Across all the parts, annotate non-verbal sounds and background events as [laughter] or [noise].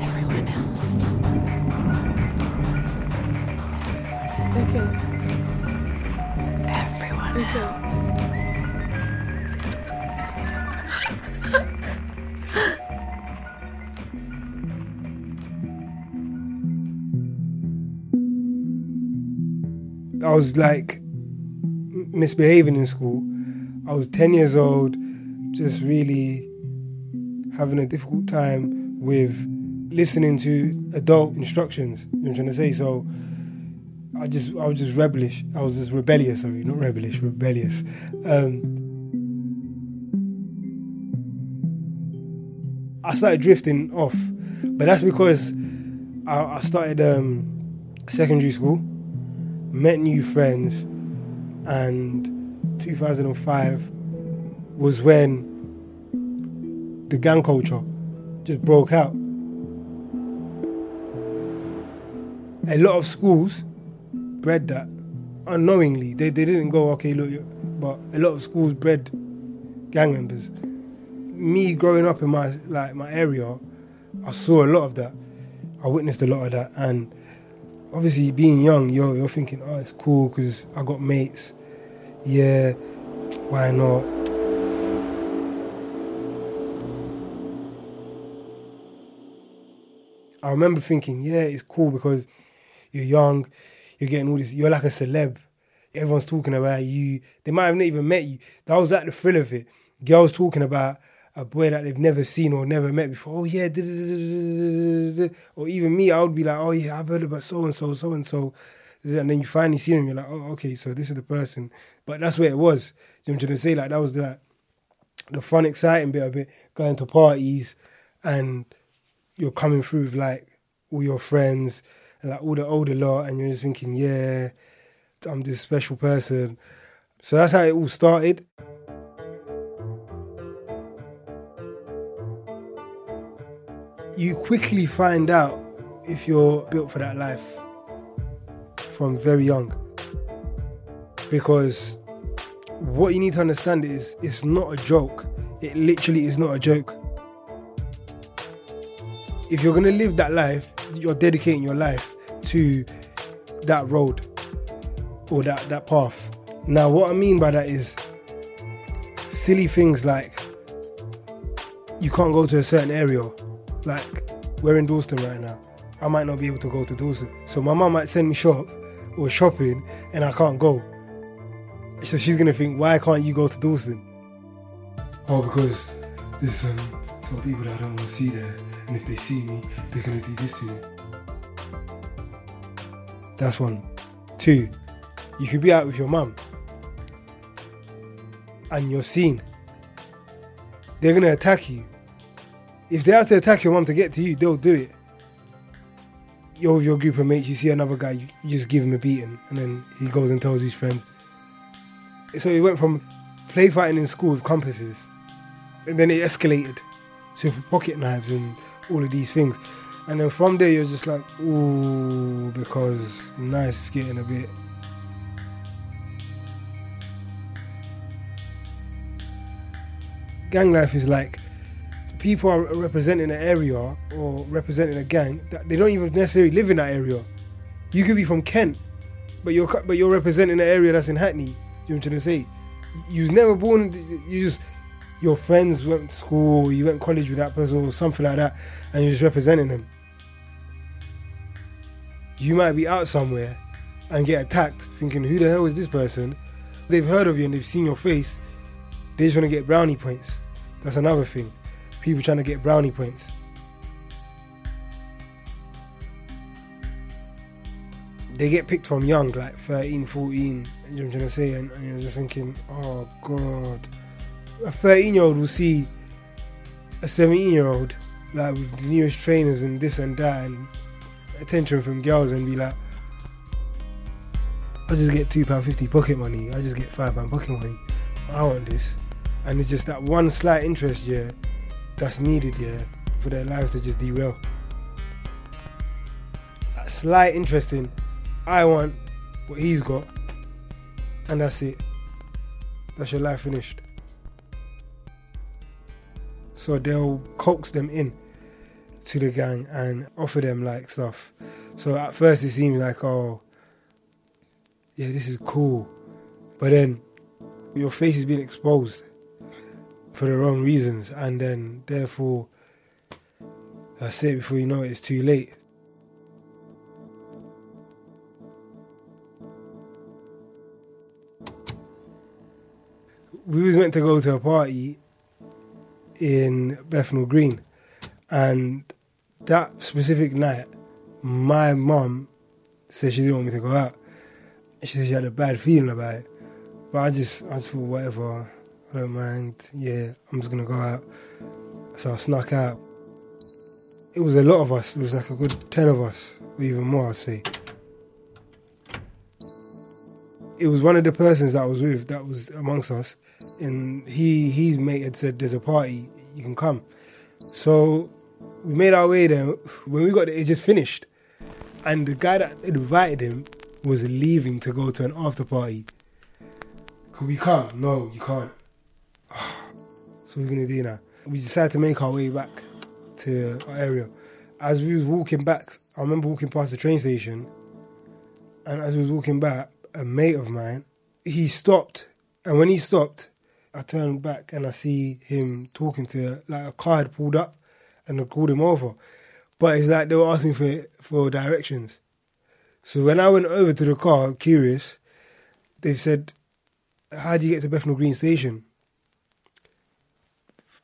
Everyone else. Okay. Everyone else. I was like misbehaving in school. I was 10 years old, just really having a difficult time with listening to adult instructions. You know what I'm trying to say? So I just, I was just rebellious. I was just rebellious, sorry, not rebellious, rebellious. Um, I started drifting off, but that's because I, I started um, secondary school met new friends, and 2005 was when the gang culture just broke out. A lot of schools bred that unknowingly. They, they didn't go, okay, look, but a lot of schools bred gang members. Me growing up in my like my area, I saw a lot of that. I witnessed a lot of that, and obviously being young, you're you're thinking, oh, it's cool because I got mates. Yeah, why not? I remember thinking, yeah, it's cool because you're young, you're getting all this, you're like a celeb. Everyone's talking about you. They might have not even met you. That was like the thrill of it. Girls talking about a boy that they've never seen or never met before. Oh yeah, or even me, I would be like, oh yeah, I've heard about so and so, so and so, and then you finally see them, you're like, oh okay, so this is the person. But that's where it was. You know what I'm trying to say? Like that was the the fun, exciting bit of it. Going to parties and you're coming through with like all your friends and like all the older lot, and you're just thinking, yeah, I'm this special person. So that's how it all started. You quickly find out if you're built for that life from very young. Because what you need to understand is it's not a joke. It literally is not a joke. If you're gonna live that life, you're dedicating your life to that road or that, that path. Now, what I mean by that is silly things like you can't go to a certain area. Like, we're in Dalston right now. I might not be able to go to Dalston. So my mum might send me shop or shopping and I can't go. So she's gonna think, why can't you go to Dalston? Oh, because there's um, some people that I don't want to see there. And if they see me, they're gonna do this to me. That's one. Two, you could be out with your mum and you're seen. They're gonna attack you. If they have to attack your mum to get to you, they'll do it. You're with your group of mates, you see another guy, you, just give him a beating, and then he goes and tells his friends. So it went from play fighting in school with compasses, and then it escalated to pocket knives and all of these things. And then from there, you're just like, ooh, because now it's getting a bit. Gang life is like people are representing an area or representing a gang that they don't even necessarily live in that area. You could be from Kent, but you're but you're representing an area that's in Hackney. You know what I'm trying to say? You was never born. You just your friends went to school, you went to college with that person or something like that, and you're just representing them. You might be out somewhere and get attacked, thinking, "Who the hell is this person?" They've heard of you and they've seen your face. They just want to get brownie points. That's another thing. People trying to get brownie points. They get picked from young, like 13, 14. You know what I'm trying to say? And, and you're just thinking, oh God. A 13 year old will see a 17 year old, like with the newest trainers and this and that, and attention from girls, and be like, I just get £2.50 pocket money. I just get £5 pocket money. I want this. And it's just that one slight interest, yeah, that's needed, yeah, for their lives to just derail. That slight interest in, I want what he's got, and that's it. That's your life finished. So they'll coax them in to the gang and offer them like stuff. So at first it seems like, oh, yeah, this is cool. But then your face is being exposed for the wrong reasons, and then therefore, that's say it. Before you know it, it's too late. We was meant to go to a party in Bethnal Green, and that specific night, my mum said she didn't want me to go out. She said she had a bad feeling about it. But I just, I just thought, whatever, I don't mind. Yeah, I'm just gonna go out. So I snuck out. It was a lot of us. It was like a good ten of us, or even more, I'd say. It was one of the persons that I was with that was amongst us, and he, his mate had said, "There's a party, you can come." So we made our way there. When we got there, it just finished, and the guy that invited him was leaving to go to an after party. We can't. No, you can't. So we're gonna do now. We decided to make our way back to our area. As we was walking back, I remember walking past the train station, and as we was walking back, a mate of mine, he stopped, and when he stopped, I turned back and I see him talking to like a car had pulled up, and I called him over, but it's like they were asking for for directions. So when I went over to the car, curious, they said, "How do you get to Bethnal Green Station?"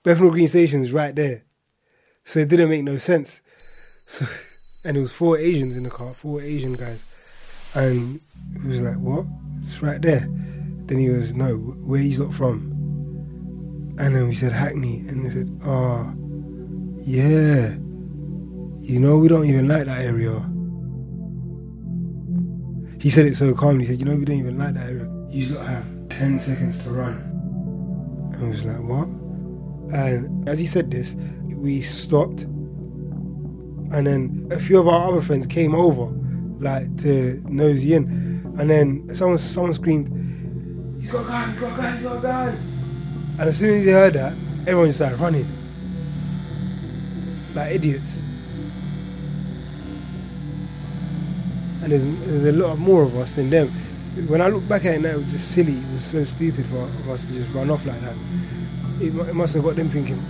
Bethnal Green Station is right there. So it didn't make no sense. So, [laughs] and it was four Asians in the car, four Asian guys. And he was like, what? It's right there. Then he was, no, where you lot from? And then we said Hackney. And they said, oh, yeah. You know, we don't even like that area. He said it so calmly. He said, you know, we don't even like that area. You lot have 10 seconds to run. And I was like, what? And as he said this, we stopped. And then a few of our other friends came over, like to nosy in. And then someone someone screamed, He's got a gun, he's got a gun, he's got a gun. And as soon as they heard that, everyone started running. Like idiots. And there's, there's a lot more of us than them. When I look back at it now, it was just silly. It was so stupid for, for us to just run off like that it, it must have got them thinking?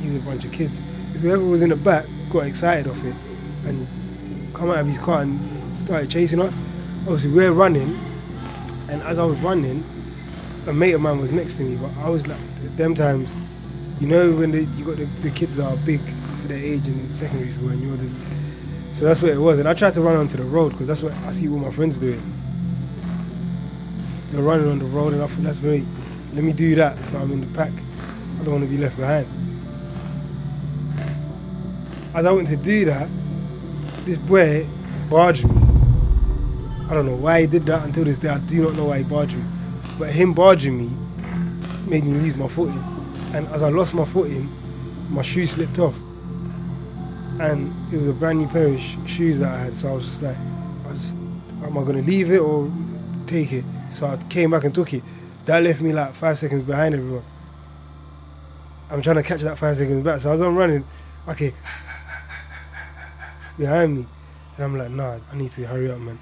These a bunch of kids. If whoever was in the back got excited off it and come out of his car and started chasing us, obviously we're running, and as I was running, a mate of mine was next to me, but I was like, them times, you know, when they, you got the, the kids that are big for their age in secondary school, and you're the, so that's what it was. And I tried to run onto the road because that's what I see all my friends doing. They're running on the road, and I thought that's very let me do that so I'm in the pack. I don't want to be left behind. As I went to do that, this boy barged me. I don't know why he did that until this day. I do not know why he barged me. But him barging me made me lose my footing. And as I lost my footing, my shoe slipped off. And it was a brand new pair of sh- shoes that I had. So I was just like, I was, am I going to leave it or take it? So I came back and took it. That left me like five seconds behind everyone. I'm trying to catch that five seconds back. So I was on running, okay, behind me. And I'm like, nah, I need to hurry up, man.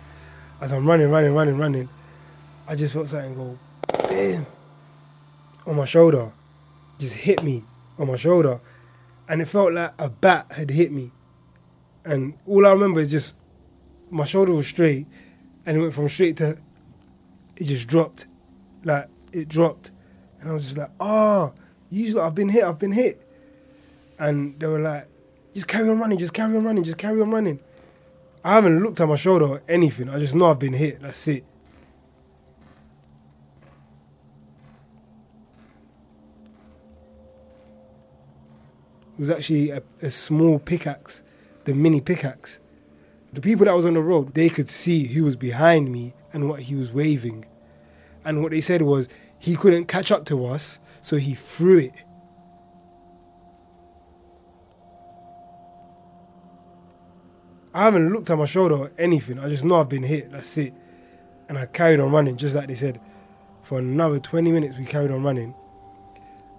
As I'm running, running, running, running, I just felt something go, bam, on my shoulder. Just hit me on my shoulder. And it felt like a bat had hit me. And all I remember is just my shoulder was straight and it went from straight to, it just dropped like it dropped, and I was just like, "Oh, you I've been hit. I've been hit." And they were like, "Just carry on running. Just carry on running. Just carry on running." I haven't looked at my shoulder or anything. I just know I've been hit. That's it. It was actually a, a small pickaxe, the mini pickaxe. The people that was on the road, they could see who was behind me and what he was waving. And what they said was he couldn't catch up to us, so he threw it. I haven't looked at my shoulder or anything. I just know I've been hit. That's it. And I carried on running, just like they said. For another 20 minutes, we carried on running.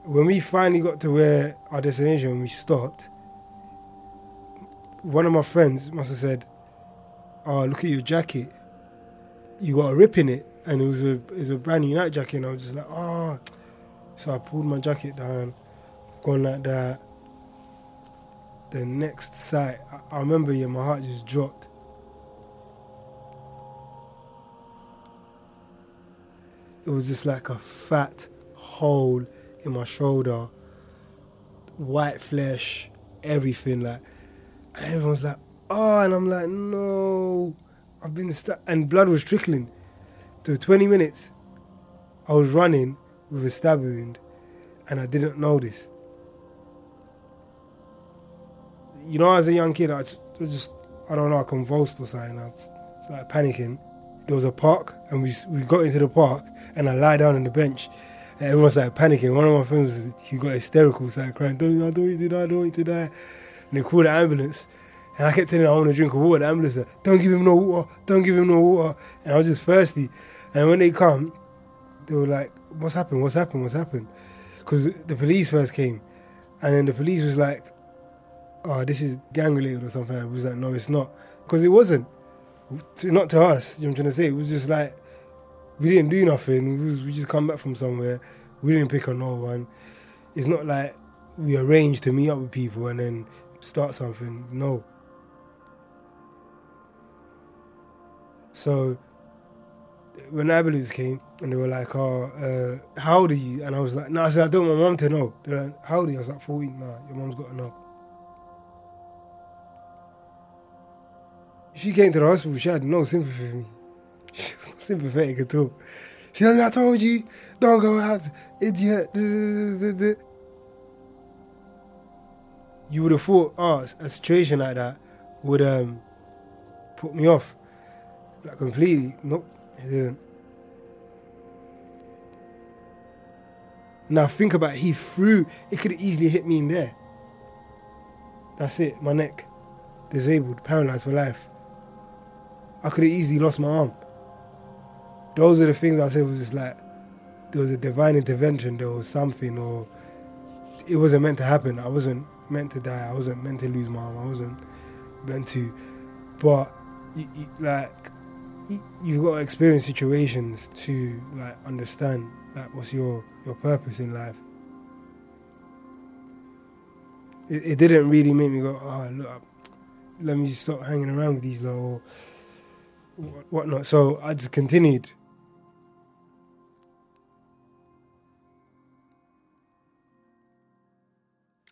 when we finally got to where our destination, we stopped. One of my friends must have said, "Oh, look at your jacket. You got a rip in it." And it was a it was a brand new Nike jacket. And I was just like, "Oh." So I pulled my jacket down, gone like that. The next sight, I, I remember, yeah, my heart just dropped. It was just like a fat hole in my shoulder, white flesh, everything. Like, and everyone's like, oh, and I'm like, no, I've been stuck. And blood was trickling. To 20 minutes, I was running with a stab wound, and I didn't notice. You know, as a young kid, I just, I just I don't know, I convulsed or something. I started panicking. There was a park, and we we got into the park, and I lie down on the bench, and everyone started panicking. One of my friends, he got hysterical, started crying, "Don't, I don't want you to die, I don't want you to die," and they called the ambulance. And I kept telling him I want to drink of water. The ambulance said, "Don't give him no water. Don't give him no water." And I was just thirsty. And when they come, they were like, "What's happened? What's happened? What's happened?" Because the police first came, and then the police was like, "Oh, this is gang related or something." I was like, "No, it's not," because it wasn't. Not to us. You know what I'm trying to say? It was just like we didn't do nothing. We, was, we just come back from somewhere. We didn't pick on no one. It's not like we arranged to meet up with people and then start something. No. So when ambulance came and they were like, "Oh, uh, how old are you?" and I was like, "No," I said, "I don't want my mom to know." They're like, "How old are you?" I was like, "14." No, your mom's got to know. She came to the hospital. She had no sympathy for me. [laughs] She was not sympathetic at all. She said, "I told you, don't go out, idiot." You would have thought, oh, a situation like that would um, put me off, completely. Nope, it didn't. Now think about it, he threw. It could have easily hit me in there. That's it. My neck, disabled, paralyzed for life. I could have easily lost my arm. Those are the things I said was just like there was a divine intervention. There was something, or it wasn't meant to happen. I wasn't meant to die. I wasn't meant to lose my arm. I wasn't meant to. But you, you, like you've got to experience situations to like understand like what's your your purpose in life. It, it didn't really make me go, oh look, let me stop hanging around with these lot or whatnot. So I just continued.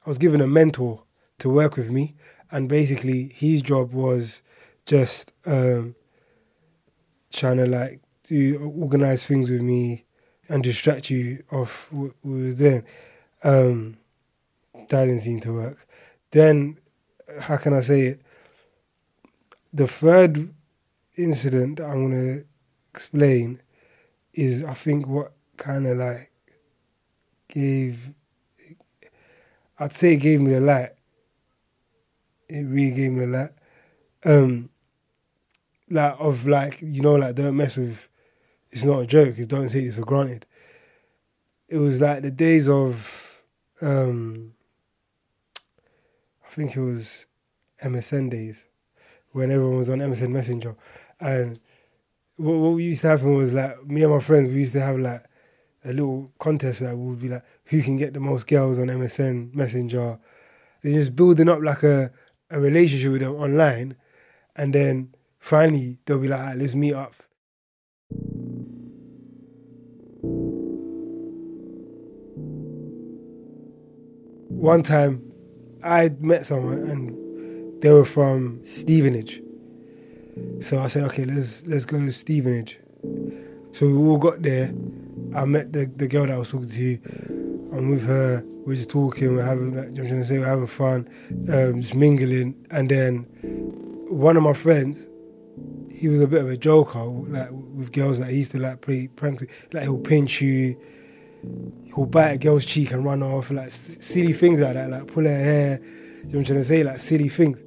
I was given a mentor to work with me, and basically his job was just um, trying to like do organize things with me and distract you off what we were doing. Um, that didn't seem to work. Then, how can I say it? The third incident that I'm gonna explain is, I think, what kind of like gave I'd say it gave me a light. It really gave me a light. Um, like of like you know like don't mess with. It's not a joke. It's don't take this for granted. It was like the days of, um, I think it was MSN days, when everyone was on MSN Messenger, and what, what used to happen was like me and my friends we used to have like a little contest that would be like who can get the most girls on MSN Messenger. They're just building up like a, a relationship with them online, and then finally they'll be like, right, let's meet up. One time, I met someone and they were from Stevenage. So I said, okay, let's let's go to Stevenage. So we all got there I met the, the girl that I was talking to. I'm with her. We're just talking. We're having, like, I'm trying to say, we're having fun, um, just mingling. And then one of my friends, he was a bit of a joker, like with girls. Like he used to like play pranks. Like he'll pinch you, he'll bite a girl's cheek and run off. Like silly things like that. Like pull her hair. You know what I'm trying to say? Like silly things.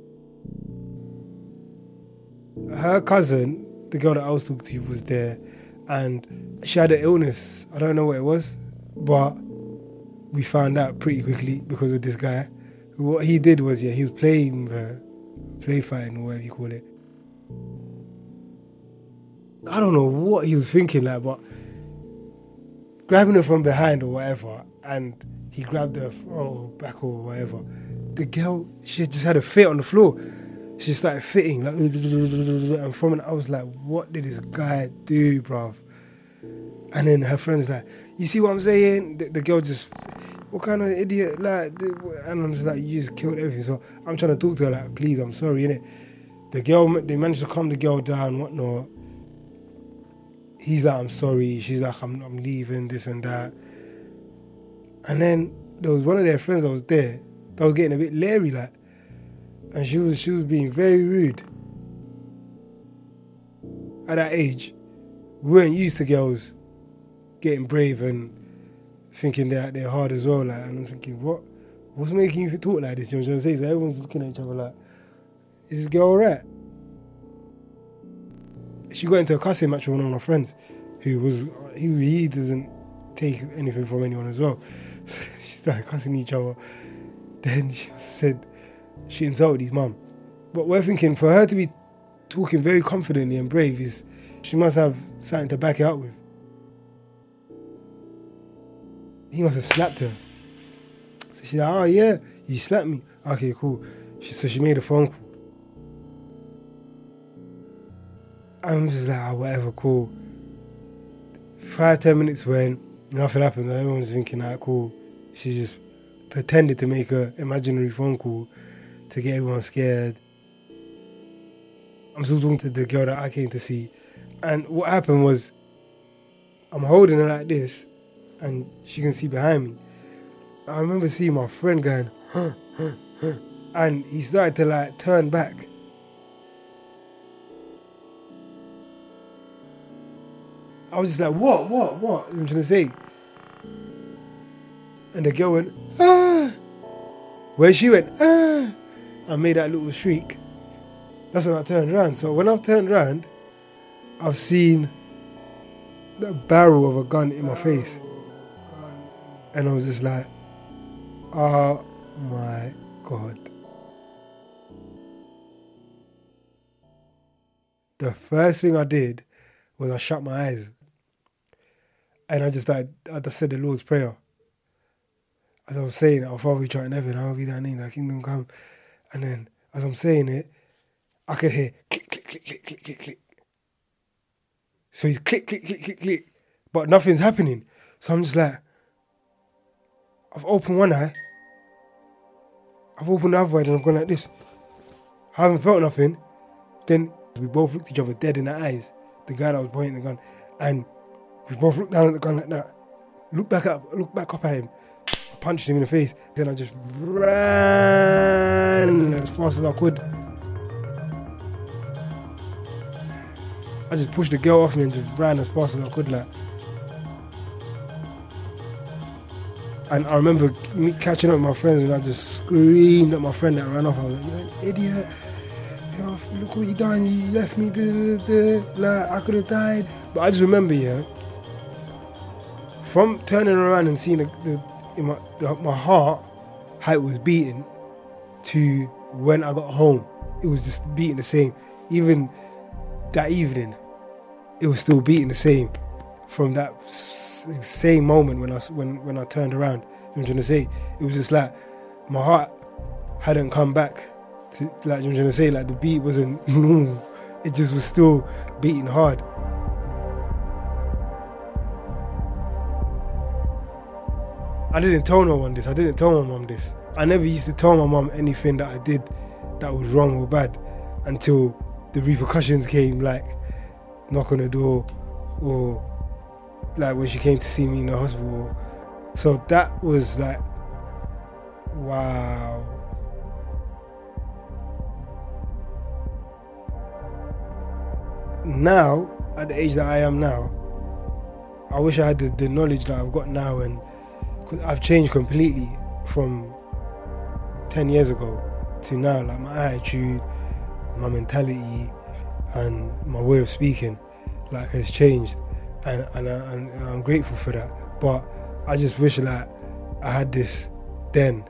Her cousin, the girl that I was talking to, was there and she had an illness. I don't know what it was, but we found out pretty quickly because of this guy. What he did was, yeah, he was playing, uh, play fighting or whatever you call it. I don't know what he was thinking, like, but grabbing her from behind or whatever, and he grabbed her or oh, back or whatever. The girl, she just had a fit on the floor. She started fitting, like, and from it, I was like, what did this guy do, bruv? And then her friend's like, you see what I'm saying? The, the girl just, what kind of idiot, like, and I'm just like, you just killed everything. So I'm trying to talk to her, like, please, I'm sorry, innit? The girl, they managed to calm the girl down, whatnot he's like, I'm sorry. She's like, I'm, I'm leaving, this and that. And then there was one of their friends that was there that was getting a bit leery, like, and she was she was being very rude. At that age, we weren't used to girls getting brave and thinking that they're hard as well. Like, and I'm thinking, what? What's making you talk like this? You know what I'm saying? So everyone's looking at each other like, is this girl alright? She got into a cussing match with one of her friends who was he he doesn't take anything from anyone as well. [laughs] So she started cussing each other. Then she said she insulted his mum. But we're thinking for her to be talking very confidently and brave is she must have something to back it up with. He must have slapped her. So she's like, oh yeah, you slapped me. Okay, cool. She, so she made a phone call. I'm just like, oh, whatever, cool. Five, ten minutes went, nothing happened. Everyone's thinking, ah, cool. She just pretended to make an imaginary phone call to get everyone scared. I'm still talking to the girl that I came to see. And what happened was, I'm holding her like this, and she can see behind me. I remember seeing my friend going, huh, huh, huh, and he started to like turn back. I was just like, what, what, what? I'm trying to say? And the girl went, ah. Where she went, ah. I made that little shriek. That's when I turned around. So when I've turned around, I've seen the barrel of a gun in my face. And I was just like, oh my God. The first thing I did was I shut my eyes and I just started, I just said the Lord's Prayer. As I was saying, Our Father which art in heaven, hallowed be thy name, thy kingdom come. And then as I'm saying it, I could hear click, click, click, click, click, click, click. So he's click, click, click, click, click, but nothing's happening. So I'm just like, I've opened one eye, I've opened the other eye, and I've gone like this. I haven't felt nothing. Then we both looked each other dead in the eyes. The guy that was pointing the gun, and we both looked down at the gun like that. Look back up, look back up at him. I punched him in the face. Then I just ran as fast as I could. I just pushed the girl off me and just ran as fast as I could, like. And I remember me catching up with my friends and I just screamed at my friend that ran off. I was like, You're an idiot. Yo, look what you done. You left me. Duh, duh, duh. Like, I could have died. But I just remember, yeah, from turning around and seeing the, the, my, the, my heart how it was beating to when I got home, it was just beating the same. Even that evening, it was still beating the same. From that s- same moment when I when when I turned around, you know I'm trying to say, it was just like my heart hadn't come back to like you know I'm trying to say, like the beat wasn't. [laughs] It just was still beating hard. I didn't tell no one this. I didn't tell my mom this. I never used to tell my mom anything that I did that was wrong or bad until the repercussions came, like knock on the door or like when she came to see me in the hospital. So that was like, wow. Now, at the age that I am now, I wish I had the, the knowledge that I've got now and I've changed completely from 10 years ago to now. Like my attitude, my mentality, and my way of speaking, like has changed, and and, I, and I'm grateful for that. But I just wish that I had this then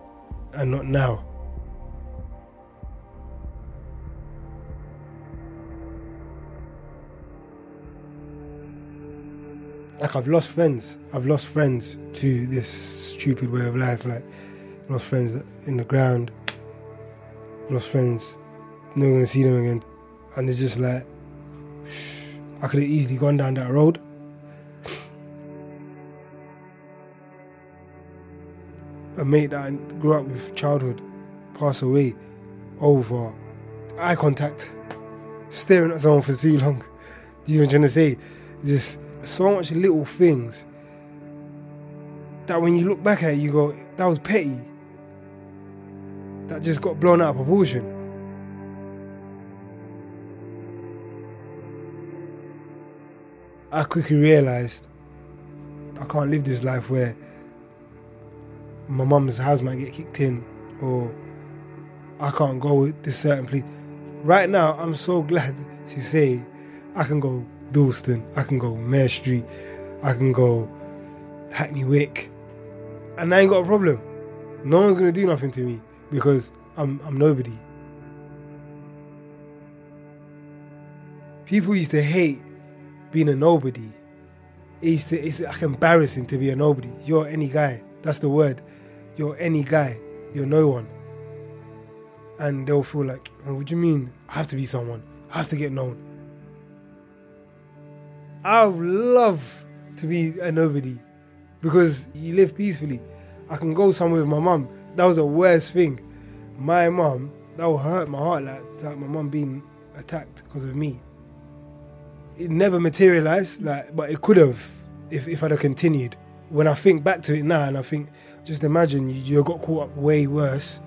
and not now. Like I've lost friends. I've lost friends to this stupid way of life. Like lost friends in the ground. Lost friends. Never gonna see them again. And it's just like I could have easily gone down that road. A mate that I grew up with childhood passed away over eye contact, staring at someone for too long. Do you know what I'm trying to say? Just so much little things that when you look back at it, you go, that was petty. That just got blown out of proportion. I quickly realized I can't live this life where my mum's house might get kicked in or I can't go with this certain place. Right now, I'm so [laughs] glad to say I can go Dalston, I can go Mare Street, I can go Hackney Wick, and I ain't got a problem. No one's gonna do nothing to me because I'm I'm nobody. People used to hate being a nobody. It used to, it's like embarrassing to be a nobody. You're any guy. That's the word. You're any guy. You're no one. And they'll feel like, oh, what do you mean? I have to be someone. I have to get known. I would love to be a nobody because you live peacefully. I can go somewhere with my mum. That was the worst thing. My mum, that would hurt my heart, like, like my mum being attacked because of me. It never materialized, like, but it could have if, if I'd have continued. When I think back to it now, and I think, just imagine you, you got caught up way worse,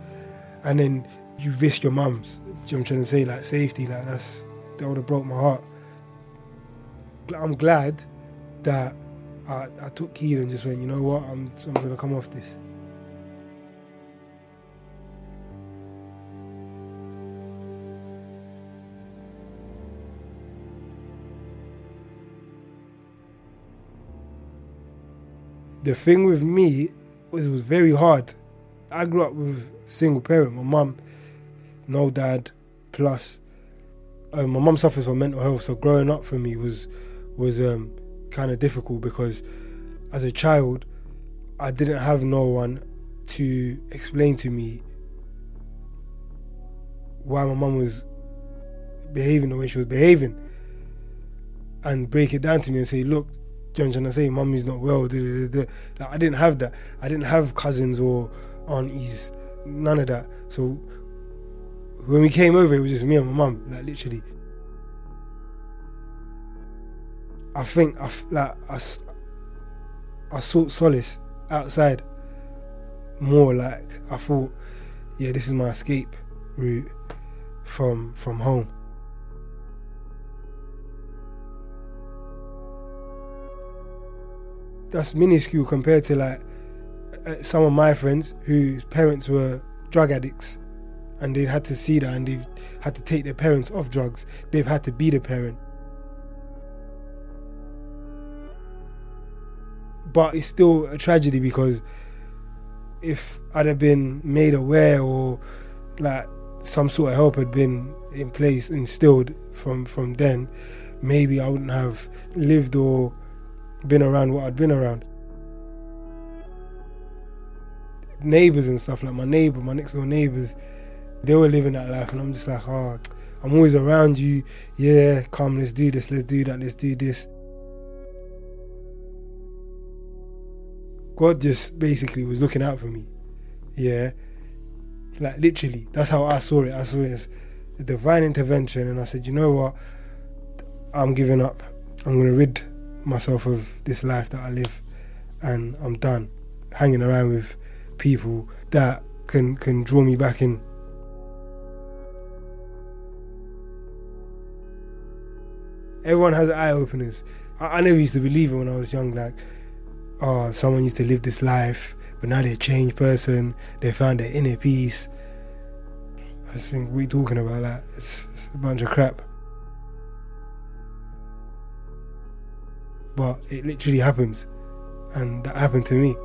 and then you risk your mum's. You know what I'm trying to say? Like safety, like that's that would have broke my heart. I'm glad that I, I took heed and just went, you know what, I'm, I'm going to come off this. The thing with me was it was very hard. I grew up with single parent, my mum, no dad, plus um, my mum suffers from mental health, so growing up for me was was um, kind of difficult because as a child, I didn't have no one to explain to me why my mum was behaving the way she was behaving and break it down to me and say, look, do you I'm say? Mummy's not well. Like, I didn't have that. I didn't have cousins or aunties, none of that. So when we came over, it was just me and my mum, like literally. I think I like I, I sought solace outside more. Like I thought, yeah, this is my escape route from from home. That's minuscule compared to like uh, some of my friends whose parents were drug addicts and they had to see that and they've had to take their parents off drugs. They've had to be the parent. But it's still a tragedy because if I'd have been made aware or like some sort of help had been in place instilled from from then, maybe I wouldn't have lived or been around what I'd been around. Neighbors and stuff like my neighbor, my next door neighbors, they were living that life, and I'm just like, oh, I'm always around you. Yeah, come, let's do this, let's do that, let's do this. God just basically was looking out for me. Yeah. Like literally, that's how I saw it. I saw it as a divine intervention, and I said, you know what? I'm giving up. I'm to rid myself of this life that I live, and I'm done hanging around with people that can can draw me back in. Everyone has eye openers. I, I never used to believe it when I was young. Like oh, someone used to live this life, but now they're a changed person. They found their inner peace. I just think we're talking about that. It's, it's a bunch of crap. But it literally happens, and that happened to me.